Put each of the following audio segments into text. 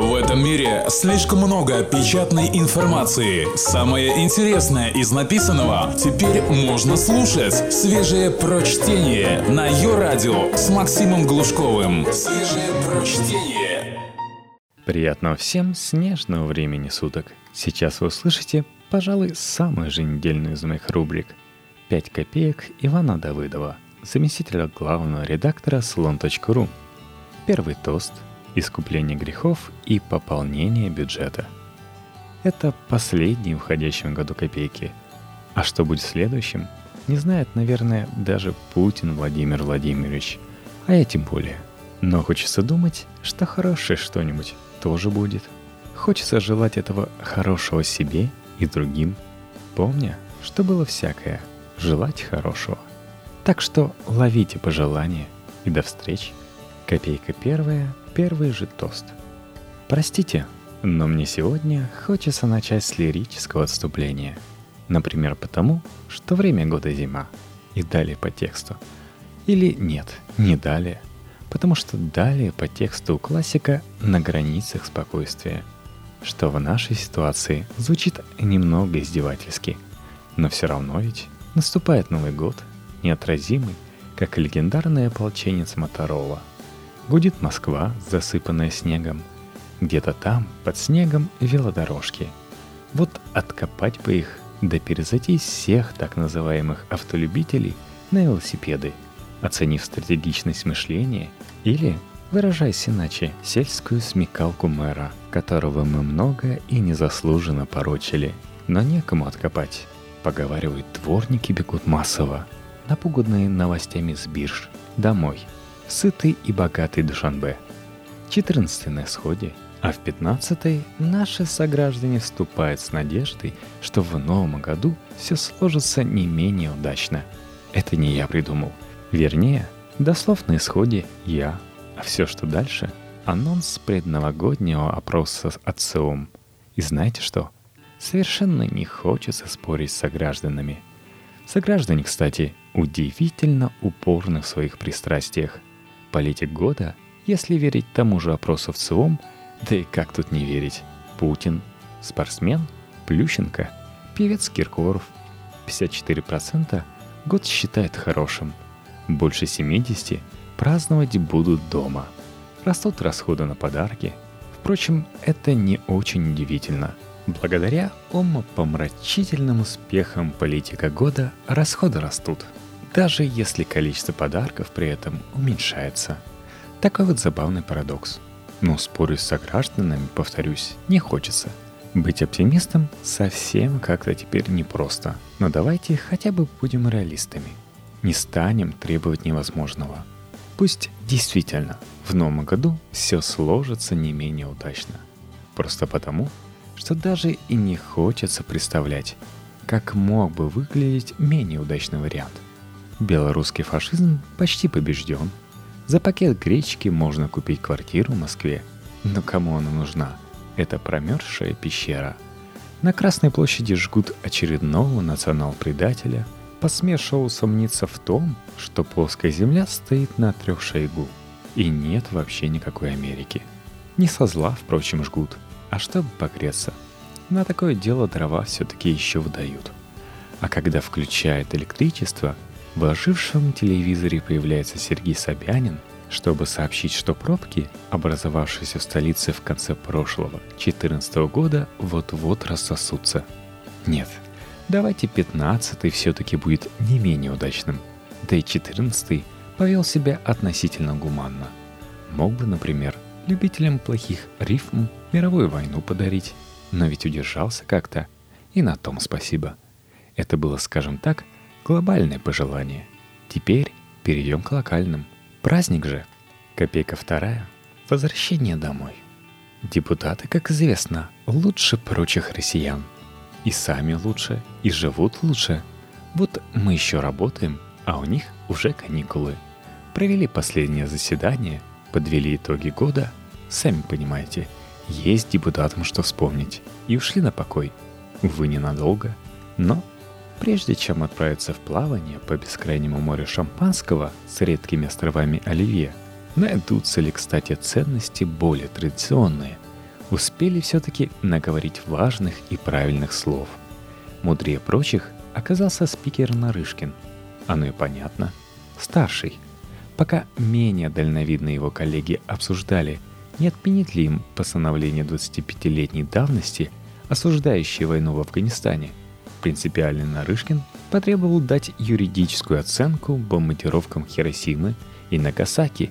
В этом мире слишком много печатной информации. Самое интересное из написанного теперь можно слушать. Свежее прочтение на ее радио с Максимом Глушковым. Свежее прочтение. Приятного всем снежного времени суток. Сейчас вы услышите, пожалуй, самую же недельную из моих рубрик. «5 копеек» Ивана Давыдова, заместителя главного редактора слон.ру. Первый тост – искупление грехов и пополнение бюджета. Это последние в уходящем году копейки. А что будет следующим, не знает, наверное, даже Путин Владимир Владимирович. А я тем более. Но хочется думать, что хорошее что-нибудь тоже будет. Хочется желать этого хорошего себе и другим, помня, что было всякое, желать хорошего. Так что ловите пожелания и до встречи. Копейка первая, первый же тост. Простите, но мне сегодня хочется начать с лирического отступления. Например, потому, что время года зима. И далее по тексту. Или нет, не далее. Потому что далее по тексту у классика на границах спокойствия. Что в нашей ситуации звучит немного издевательски. Но все равно ведь наступает Новый год, неотразимый, как легендарный ополченец Моторола – Гудит Москва, засыпанная снегом. Где-то там, под снегом, велодорожки. Вот откопать бы их, да перезайти всех так называемых автолюбителей на велосипеды, оценив стратегичность мышления или, выражаясь иначе, сельскую смекалку мэра, которого мы много и незаслуженно порочили. Но некому откопать. Поговаривают, дворники бегут массово, напуганные новостями с бирж, домой – сытый и богатый Душанбе. 14 на исходе, а в 15 наши сограждане вступают с надеждой, что в новом году все сложится не менее удачно. Это не я придумал. Вернее, дослов на исходе я, а все, что дальше — анонс предновогоднего опроса от СОМ. И знаете что? Совершенно не хочется спорить с согражданами. Сограждане, кстати, удивительно упорны в своих пристрастиях — Политик года, если верить тому же опросу в ЦИОМ, да и как тут не верить, Путин, спортсмен, Плющенко, певец Киркоров. 54% год считает хорошим. Больше 70% праздновать будут дома. Растут расходы на подарки. Впрочем, это не очень удивительно. Благодаря умопомрачительным успехам политика года расходы растут – даже если количество подарков при этом уменьшается. Такой вот забавный парадокс. Но спорю с согражданами, повторюсь, не хочется. Быть оптимистом совсем как-то теперь непросто. Но давайте хотя бы будем реалистами. Не станем требовать невозможного. Пусть действительно в новом году все сложится не менее удачно. Просто потому, что даже и не хочется представлять, как мог бы выглядеть менее удачный вариант – Белорусский фашизм почти побежден. За пакет гречки можно купить квартиру в Москве. Но кому она нужна? Это промерзшая пещера. На Красной площади жгут очередного национал-предателя, посмешивал усомниться в том, что плоская земля стоит на трех шейгу. И нет вообще никакой Америки. Не со зла, впрочем, жгут, а чтобы погреться. На такое дело дрова все-таки еще выдают. А когда включают электричество – в ожившем телевизоре появляется Сергей Собянин, чтобы сообщить, что пробки, образовавшиеся в столице в конце прошлого, 2014 года, вот-вот рассосутся. Нет, давайте 15 все-таки будет не менее удачным. Да и 14 повел себя относительно гуманно. Мог бы, например, любителям плохих рифм мировую войну подарить, но ведь удержался как-то, и на том спасибо. Это было, скажем так, Глобальное пожелание. Теперь перейдем к локальным. Праздник же. Копейка вторая. Возвращение домой. Депутаты, как известно, лучше прочих россиян. И сами лучше, и живут лучше. Вот мы еще работаем, а у них уже каникулы. Провели последнее заседание, подвели итоги года. Сами понимаете, есть депутатам что вспомнить. И ушли на покой. Увы, ненадолго, но Прежде чем отправиться в плавание по бескрайнему морю шампанского с редкими островами Оливье, найдутся ли, кстати, ценности более традиционные, успели все-таки наговорить важных и правильных слов. Мудрее прочих оказался спикер Нарышкин. Оно и понятно. Старший. Пока менее дальновидные его коллеги обсуждали, не отменит ли им постановление 25-летней давности, осуждающее войну в Афганистане, принципиальный Нарышкин потребовал дать юридическую оценку бомбардировкам Хиросимы и Нагасаки,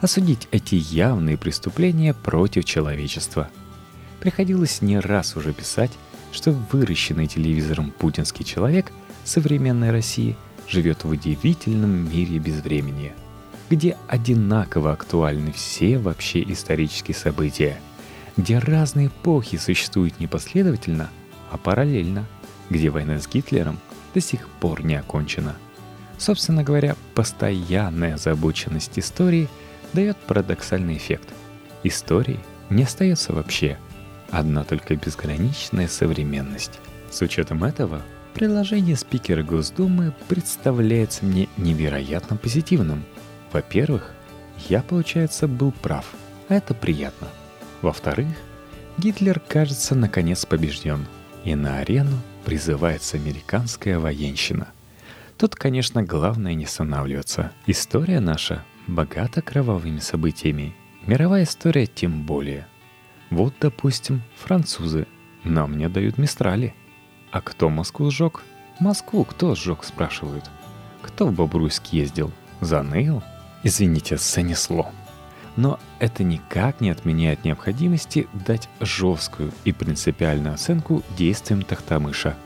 осудить эти явные преступления против человечества. Приходилось не раз уже писать, что выращенный телевизором путинский человек современной России живет в удивительном мире безвремени, где одинаково актуальны все вообще исторические события, где разные эпохи существуют не последовательно, а параллельно, где война с Гитлером до сих пор не окончена. Собственно говоря, постоянная озабоченность истории дает парадоксальный эффект. Истории не остается вообще – одна только безграничная современность. С учетом этого, предложение спикера Госдумы представляется мне невероятно позитивным. Во-первых, я, получается, был прав, а это приятно. Во-вторых, Гитлер, кажется, наконец побежден, и на арену призывается американская военщина. Тут, конечно, главное не останавливаться. История наша богата кровавыми событиями, мировая история тем более – вот, допустим, французы нам не дают Мистрали. А кто Москву сжег? Москву кто сжег, спрашивают. Кто в Бобруйск ездил? За Нейл? Извините, занесло. Но это никак не отменяет необходимости дать жесткую и принципиальную оценку действиям Тахтамыша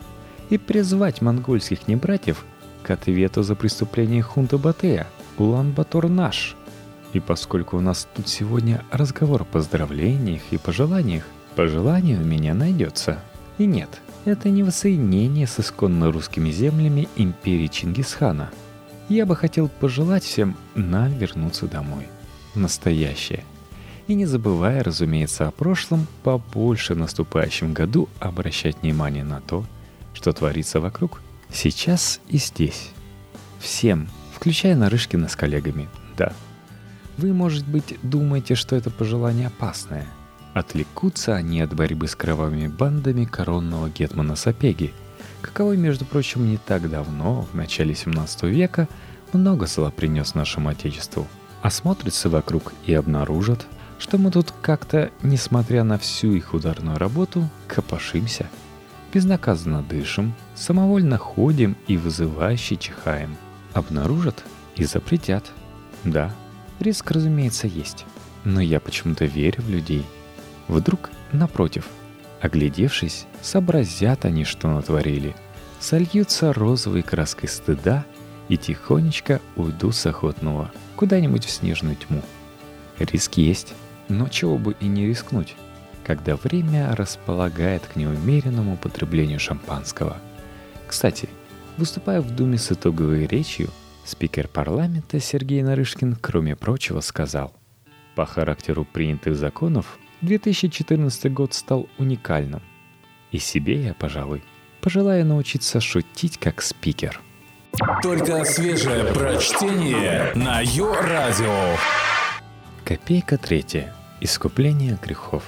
и призвать монгольских небратьев к ответу за преступление хунта Батея Улан-Батор наш – и поскольку у нас тут сегодня разговор о поздравлениях и пожеланиях, пожелание у меня найдется. И нет, это не воссоединение с исконно русскими землями империи Чингисхана. Я бы хотел пожелать всем нам вернуться домой. Настоящее. И не забывая, разумеется, о прошлом, побольше в наступающем году обращать внимание на то, что творится вокруг, сейчас и здесь. Всем, включая Нарышкина с коллегами, да, вы, может быть, думаете, что это пожелание опасное. Отвлекутся они от борьбы с кровавыми бандами коронного гетмана Сапеги, каковой, между прочим, не так давно, в начале 17 века, много зла принес нашему Отечеству. Осмотрятся вокруг и обнаружат, что мы тут как-то, несмотря на всю их ударную работу, копошимся. Безнаказанно дышим, самовольно ходим и вызывающе чихаем. Обнаружат и запретят. Да, Риск, разумеется, есть. Но я почему-то верю в людей. Вдруг, напротив, оглядевшись, сообразят они, что натворили. Сольются розовой краской стыда и тихонечко уйду с охотного куда-нибудь в снежную тьму. Риск есть, но чего бы и не рискнуть, когда время располагает к неумеренному потреблению шампанского. Кстати, выступая в Думе с итоговой речью, Спикер парламента Сергей Нарышкин, кроме прочего, сказал, «По характеру принятых законов 2014 год стал уникальным. И себе я, пожалуй, пожелаю научиться шутить как спикер». Только свежее прочтение на Йо-Радио. Копейка третья. Искупление грехов.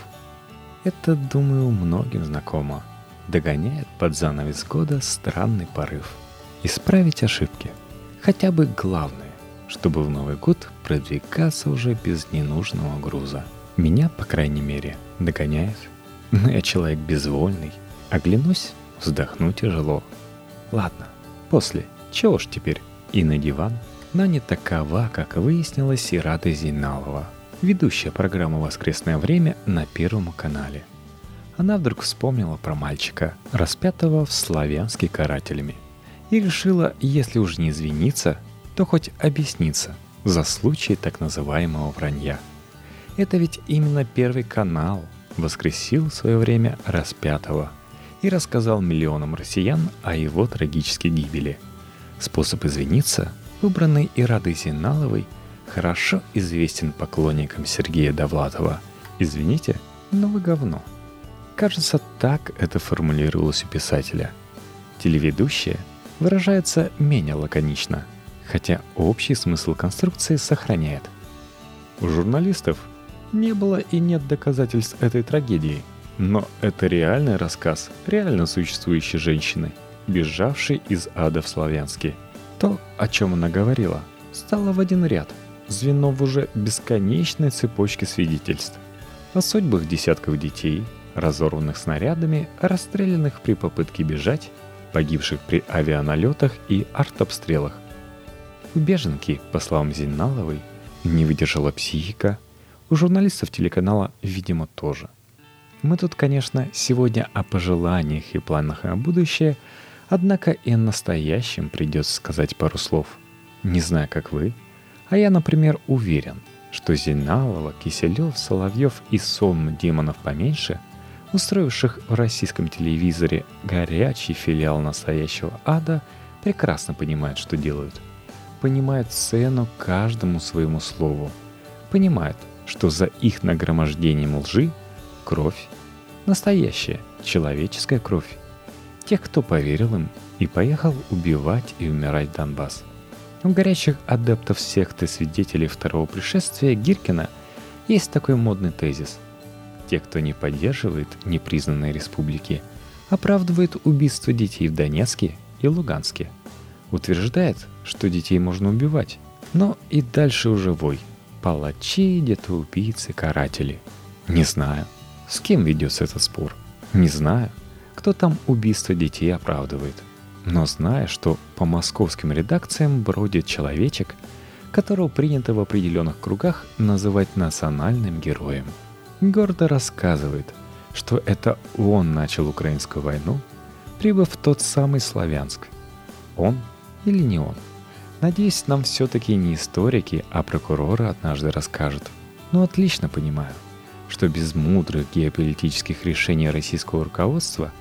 Это, думаю, многим знакомо. Догоняет под занавес года странный порыв. Исправить ошибки – Хотя бы главное, чтобы в Новый год продвигаться уже без ненужного груза. Меня, по крайней мере, догоняет. Но я человек безвольный. Оглянусь, вздохну тяжело. Ладно, после, чего ж теперь? И на диван. Но не такова, как выяснилось, и Рада Зейналова, ведущая программу «Воскресное время» на Первом канале. Она вдруг вспомнила про мальчика, распятого в славянске карателями – и решила, если уж не извиниться, то хоть объясниться за случай так называемого вранья. Это ведь именно Первый канал воскресил в свое время распятого и рассказал миллионам россиян о его трагической гибели. Способ извиниться, выбранный Ирадой Зиналовой, хорошо известен поклонникам Сергея Довлатова. «Извините, но вы говно». Кажется, так это формулировалось у писателя. Телеведущая – выражается менее лаконично, хотя общий смысл конструкции сохраняет. У журналистов Не было и нет доказательств этой трагедии. Но это реальный рассказ реально существующей женщины, бежавшей из ада в Славянске. То, о чем она говорила, стало в один ряд, звено в уже бесконечной цепочке свидетельств. О судьбах десятков детей, разорванных снарядами, расстрелянных при попытке бежать, погибших при авианалетах и артобстрелах. У беженки, по словам Зиналовой, не выдержала психика, у журналистов телеканала, видимо, тоже. Мы тут, конечно, сегодня о пожеланиях и планах на будущее, однако и о настоящем придется сказать пару слов. Не знаю, как вы, а я, например, уверен, что Зиналова, Киселев, Соловьев и Сом демонов поменьше – устроивших в российском телевизоре горячий филиал настоящего ада, прекрасно понимают, что делают. Понимают цену каждому своему слову. Понимают, что за их нагромождением лжи — кровь. Настоящая, человеческая кровь. Тех, кто поверил им и поехал убивать и умирать Донбасс. У горячих адептов секты свидетелей второго пришествия Гиркина есть такой модный тезис — те, кто не поддерживает непризнанные республики, оправдывает убийство детей в Донецке и Луганске. Утверждает, что детей можно убивать, но и дальше уже вой. Палачи, где-то убийцы, каратели. Не знаю, с кем ведется этот спор. Не знаю, кто там убийство детей оправдывает. Но знаю, что по московским редакциям бродит человечек, которого принято в определенных кругах называть национальным героем – гордо рассказывает, что это он начал украинскую войну, прибыв в тот самый Славянск. Он или не он? Надеюсь, нам все-таки не историки, а прокуроры однажды расскажут. Но отлично понимаю, что без мудрых геополитических решений российского руководства,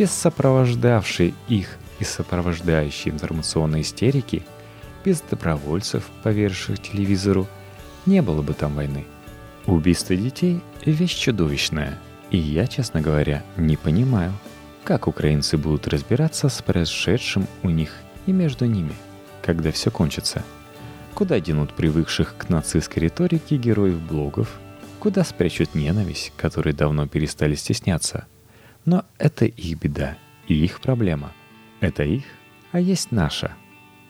без сопровождавшей их и сопровождающей информационной истерики, без добровольцев, поверивших телевизору, не было бы там войны – Убийство детей – вещь чудовищная, и я, честно говоря, не понимаю, как украинцы будут разбираться с происшедшим у них и между ними, когда все кончится. Куда денут привыкших к нацистской риторике героев блогов, куда спрячут ненависть, которые давно перестали стесняться. Но это их беда и их проблема. Это их, а есть наша.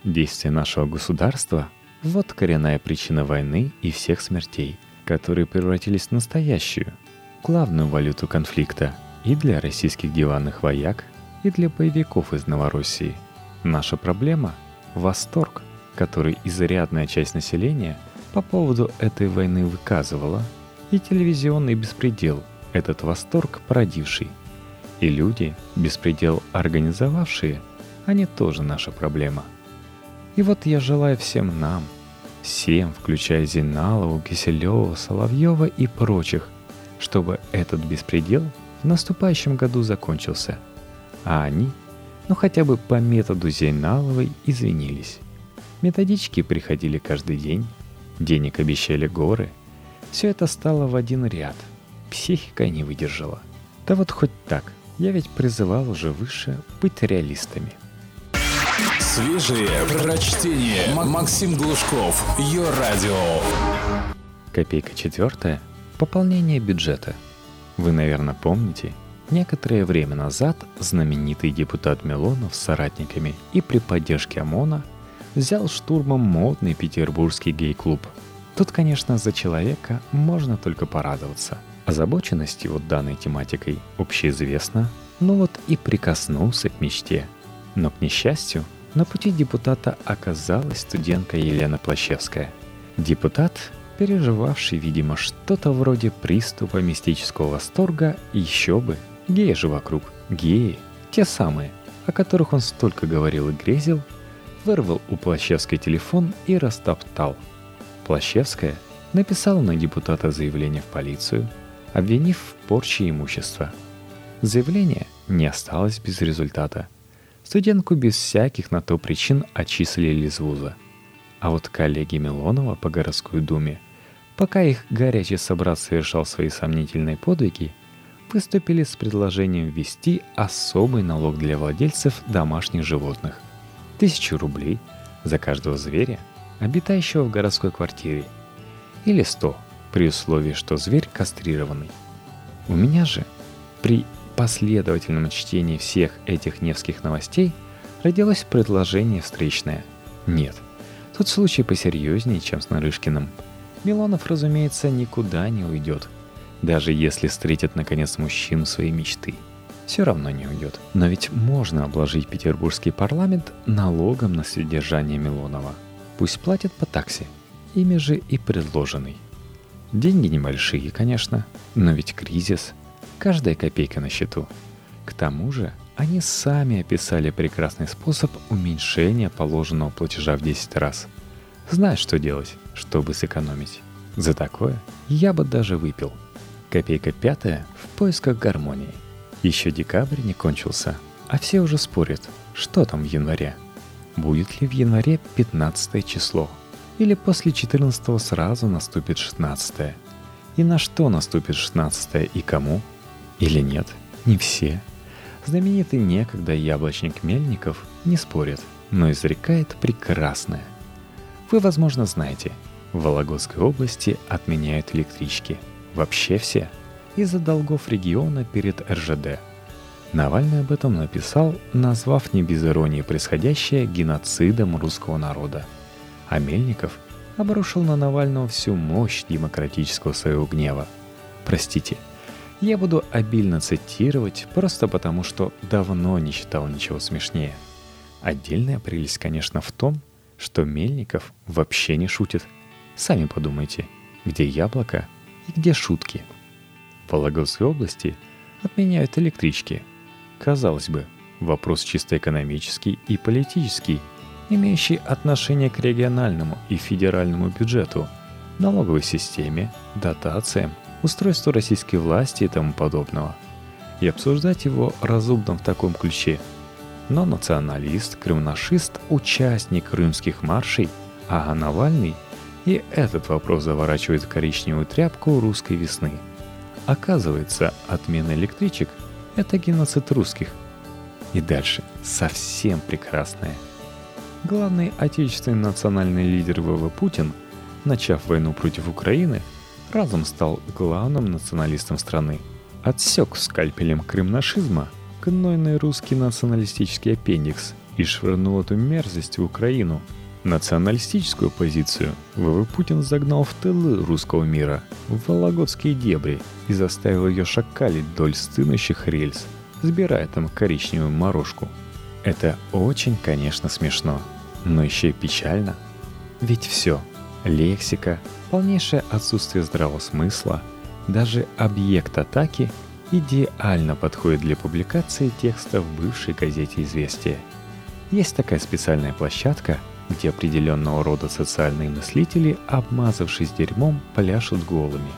Действие нашего государства – вот коренная причина войны и всех смертей – которые превратились в настоящую, главную валюту конфликта и для российских диванных вояк, и для боевиков из Новороссии. Наша проблема – восторг, который изрядная часть населения по поводу этой войны выказывала, и телевизионный беспредел, этот восторг породивший. И люди, беспредел организовавшие, они тоже наша проблема. И вот я желаю всем нам – Всем, включая Зиналову, Киселева, Соловьева и прочих, чтобы этот беспредел в наступающем году закончился. А они, ну хотя бы по методу Зейналовой, извинились. Методички приходили каждый день, денег обещали горы. Все это стало в один ряд. Психика не выдержала. Да вот хоть так, я ведь призывал уже выше быть реалистами. Свежие прочтение. Максим Глушков. Ее радио. Копейка четвертая. Пополнение бюджета. Вы, наверное, помните, некоторое время назад знаменитый депутат Милонов с соратниками и при поддержке ОМОНа взял штурмом модный петербургский гей-клуб. Тут, конечно, за человека можно только порадоваться. Озабоченность его данной тематикой общеизвестна, но вот и прикоснулся к мечте. Но, к несчастью, на пути депутата оказалась студентка Елена Плащевская. Депутат, переживавший, видимо, что-то вроде приступа мистического восторга, еще бы, геи же вокруг, геи, те самые, о которых он столько говорил и грезил, вырвал у Плащевской телефон и растоптал. Плащевская написала на депутата заявление в полицию, обвинив в порче имущества. Заявление не осталось без результата – Студентку без всяких на то причин отчислили из вуза. А вот коллеги Милонова по городской думе, пока их горячий собрат совершал свои сомнительные подвиги, выступили с предложением ввести особый налог для владельцев домашних животных. Тысячу рублей за каждого зверя, обитающего в городской квартире. Или сто при условии, что зверь кастрированный. У меня же при последовательном чтении всех этих невских новостей родилось предложение встречное. Нет, тут случай посерьезнее, чем с Нарышкиным. Милонов, разумеется, никуда не уйдет. Даже если встретит, наконец, мужчину своей мечты. Все равно не уйдет. Но ведь можно обложить петербургский парламент налогом на содержание Милонова. Пусть платят по такси. Ими же и предложенный. Деньги небольшие, конечно, но ведь кризис – Каждая копейка на счету. К тому же, они сами описали прекрасный способ уменьшения положенного платежа в 10 раз. Знают, что делать, чтобы сэкономить. За такое я бы даже выпил. Копейка пятая в поисках гармонии. Еще декабрь не кончился, а все уже спорят, что там в январе. Будет ли в январе 15 число? Или после 14 сразу наступит 16 И на что наступит 16 и кому – или нет? Не все. Знаменитый некогда яблочник Мельников не спорит, но изрекает прекрасное. Вы, возможно, знаете, в Вологодской области отменяют электрички. Вообще все. Из-за долгов региона перед РЖД. Навальный об этом написал, назвав не без иронии происходящее геноцидом русского народа. А Мельников обрушил на Навального всю мощь демократического своего гнева. Простите – я буду обильно цитировать, просто потому что давно не читал ничего смешнее. Отдельная прелесть, конечно, в том, что Мельников вообще не шутит. Сами подумайте, где яблоко и где шутки. В Вологодской области отменяют электрички. Казалось бы, вопрос чисто экономический и политический, имеющий отношение к региональному и федеральному бюджету, налоговой системе, дотациям – устройству российской власти и тому подобного. И обсуждать его разумно в таком ключе. Но националист, крымнашист, участник крымских маршей, а Навальный и этот вопрос заворачивает в коричневую тряпку русской весны. Оказывается, отмена электричек – это геноцид русских. И дальше совсем прекрасное. Главный отечественный национальный лидер ВВ Путин, начав войну против Украины – разом стал главным националистом страны. Отсек скальпелем крымнашизма гнойный русский националистический аппендикс и швырнул эту мерзость в Украину. Националистическую позицию ВВ Путин загнал в тылы русского мира, в вологодские дебри и заставил ее шакалить вдоль стынущих рельс, сбирая там коричневую морожку. Это очень, конечно, смешно, но еще и печально. Ведь все, лексика, полнейшее отсутствие здравого смысла, даже объект атаки идеально подходит для публикации текста в бывшей газете «Известия». Есть такая специальная площадка, где определенного рода социальные мыслители, обмазавшись дерьмом, пляшут голыми.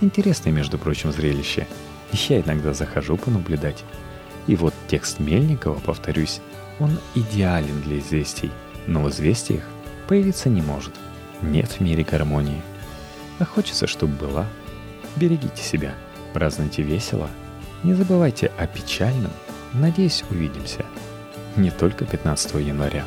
Интересное, между прочим, зрелище. Я иногда захожу понаблюдать. И вот текст Мельникова, повторюсь, он идеален для известий, но в известиях появиться не может – нет в мире гармонии. А хочется, чтобы была. Берегите себя, празднуйте весело. Не забывайте о печальном. Надеюсь, увидимся. Не только 15 января.